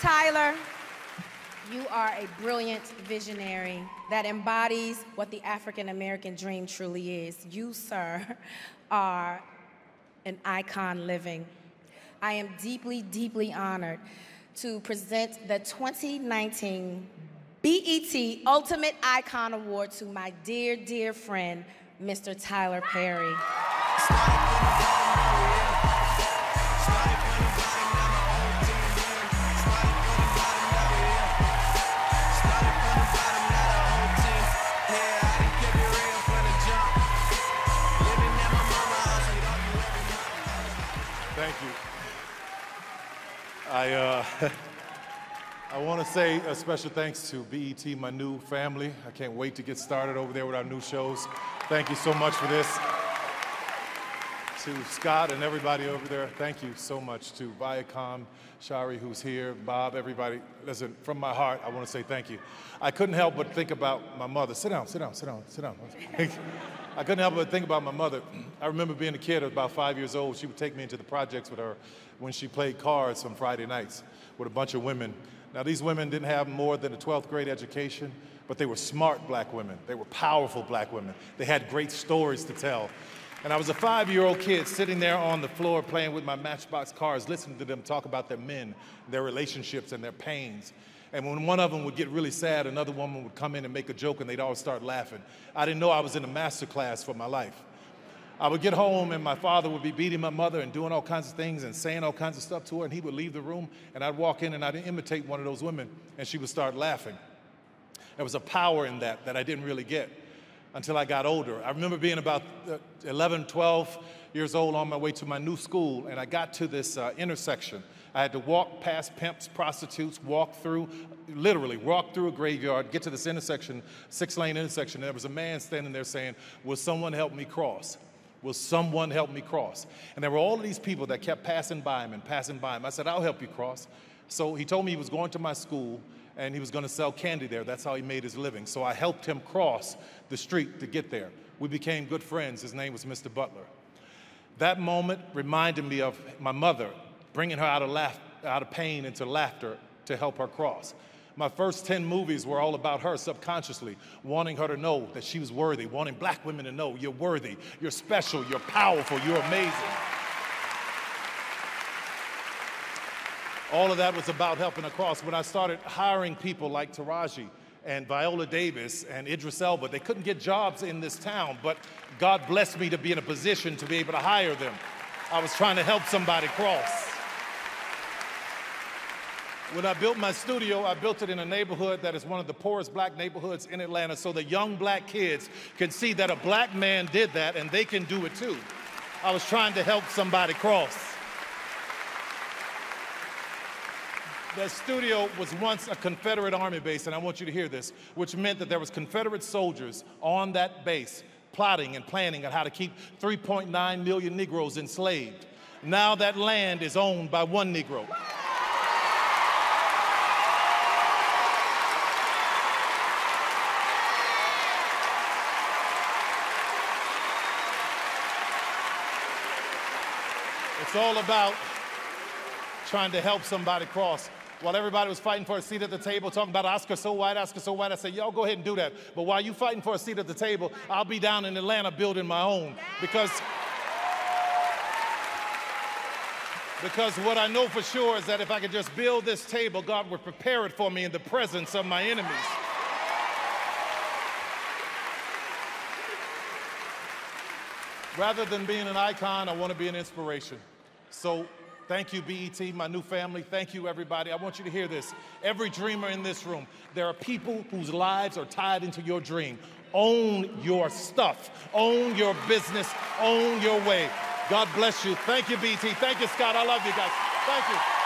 Tyler, you are a brilliant visionary that embodies what the African American dream truly is. You, sir, are an icon living. I am deeply, deeply honored to present the 2019 BET Ultimate Icon Award to my dear, dear friend, Mr. Tyler Perry. I, uh, I want to say a special thanks to BET, my new family. I can't wait to get started over there with our new shows. Thank you so much for this. To Scott and everybody over there, thank you so much. To Viacom, Shari, who's here, Bob, everybody. Listen, from my heart, I want to say thank you. I couldn't help but think about my mother. Sit down, sit down, sit down, sit down. I couldn't help but think about my mother. I remember being a kid, about five years old. She would take me into the projects with her when she played cards on Friday nights with a bunch of women. Now, these women didn't have more than a 12th grade education, but they were smart black women. They were powerful black women. They had great stories to tell. And I was a five year old kid sitting there on the floor playing with my Matchbox cars, listening to them talk about their men, their relationships, and their pains. And when one of them would get really sad, another woman would come in and make a joke, and they'd all start laughing. I didn't know I was in a master class for my life. I would get home, and my father would be beating my mother and doing all kinds of things and saying all kinds of stuff to her, and he would leave the room, and I'd walk in and I'd imitate one of those women, and she would start laughing. There was a power in that that I didn't really get until I got older. I remember being about uh, 11, 12 years old on my way to my new school, and I got to this uh, intersection. I had to walk past pimps, prostitutes, walk through, literally walk through a graveyard, get to this intersection, six lane intersection. And there was a man standing there saying, Will someone help me cross? Will someone help me cross? And there were all of these people that kept passing by him and passing by him. I said, I'll help you cross. So he told me he was going to my school and he was going to sell candy there. That's how he made his living. So I helped him cross the street to get there. We became good friends. His name was Mr. Butler. That moment reminded me of my mother, bringing her out of, laugh, out of pain into laughter to help her cross. My first 10 movies were all about her subconsciously, wanting her to know that she was worthy, wanting black women to know you're worthy, you're special, you're powerful, you're amazing. All of that was about helping across. When I started hiring people like Taraji and Viola Davis and Idris Elba, they couldn't get jobs in this town, but God blessed me to be in a position to be able to hire them. I was trying to help somebody cross. When I built my studio, I built it in a neighborhood that is one of the poorest black neighborhoods in Atlanta so the young black kids can see that a black man did that and they can do it too. I was trying to help somebody cross. The studio was once a Confederate Army base, and I want you to hear this, which meant that there was Confederate soldiers on that base plotting and planning on how to keep 3.9 million Negroes enslaved. Now that land is owned by one Negro. It's all about trying to help somebody cross. While everybody was fighting for a seat at the table, talking about Oscar so white, Oscar so white, I said, y'all go ahead and do that. But while you fighting for a seat at the table, I'll be down in Atlanta building my own. Because, because what I know for sure is that if I could just build this table, God would prepare it for me in the presence of my enemies. Rather than being an icon, I want to be an inspiration. So Thank you, BET, my new family. Thank you, everybody. I want you to hear this. Every dreamer in this room, there are people whose lives are tied into your dream. Own your stuff, own your business, own your way. God bless you. Thank you, BET. Thank you, Scott. I love you guys. Thank you.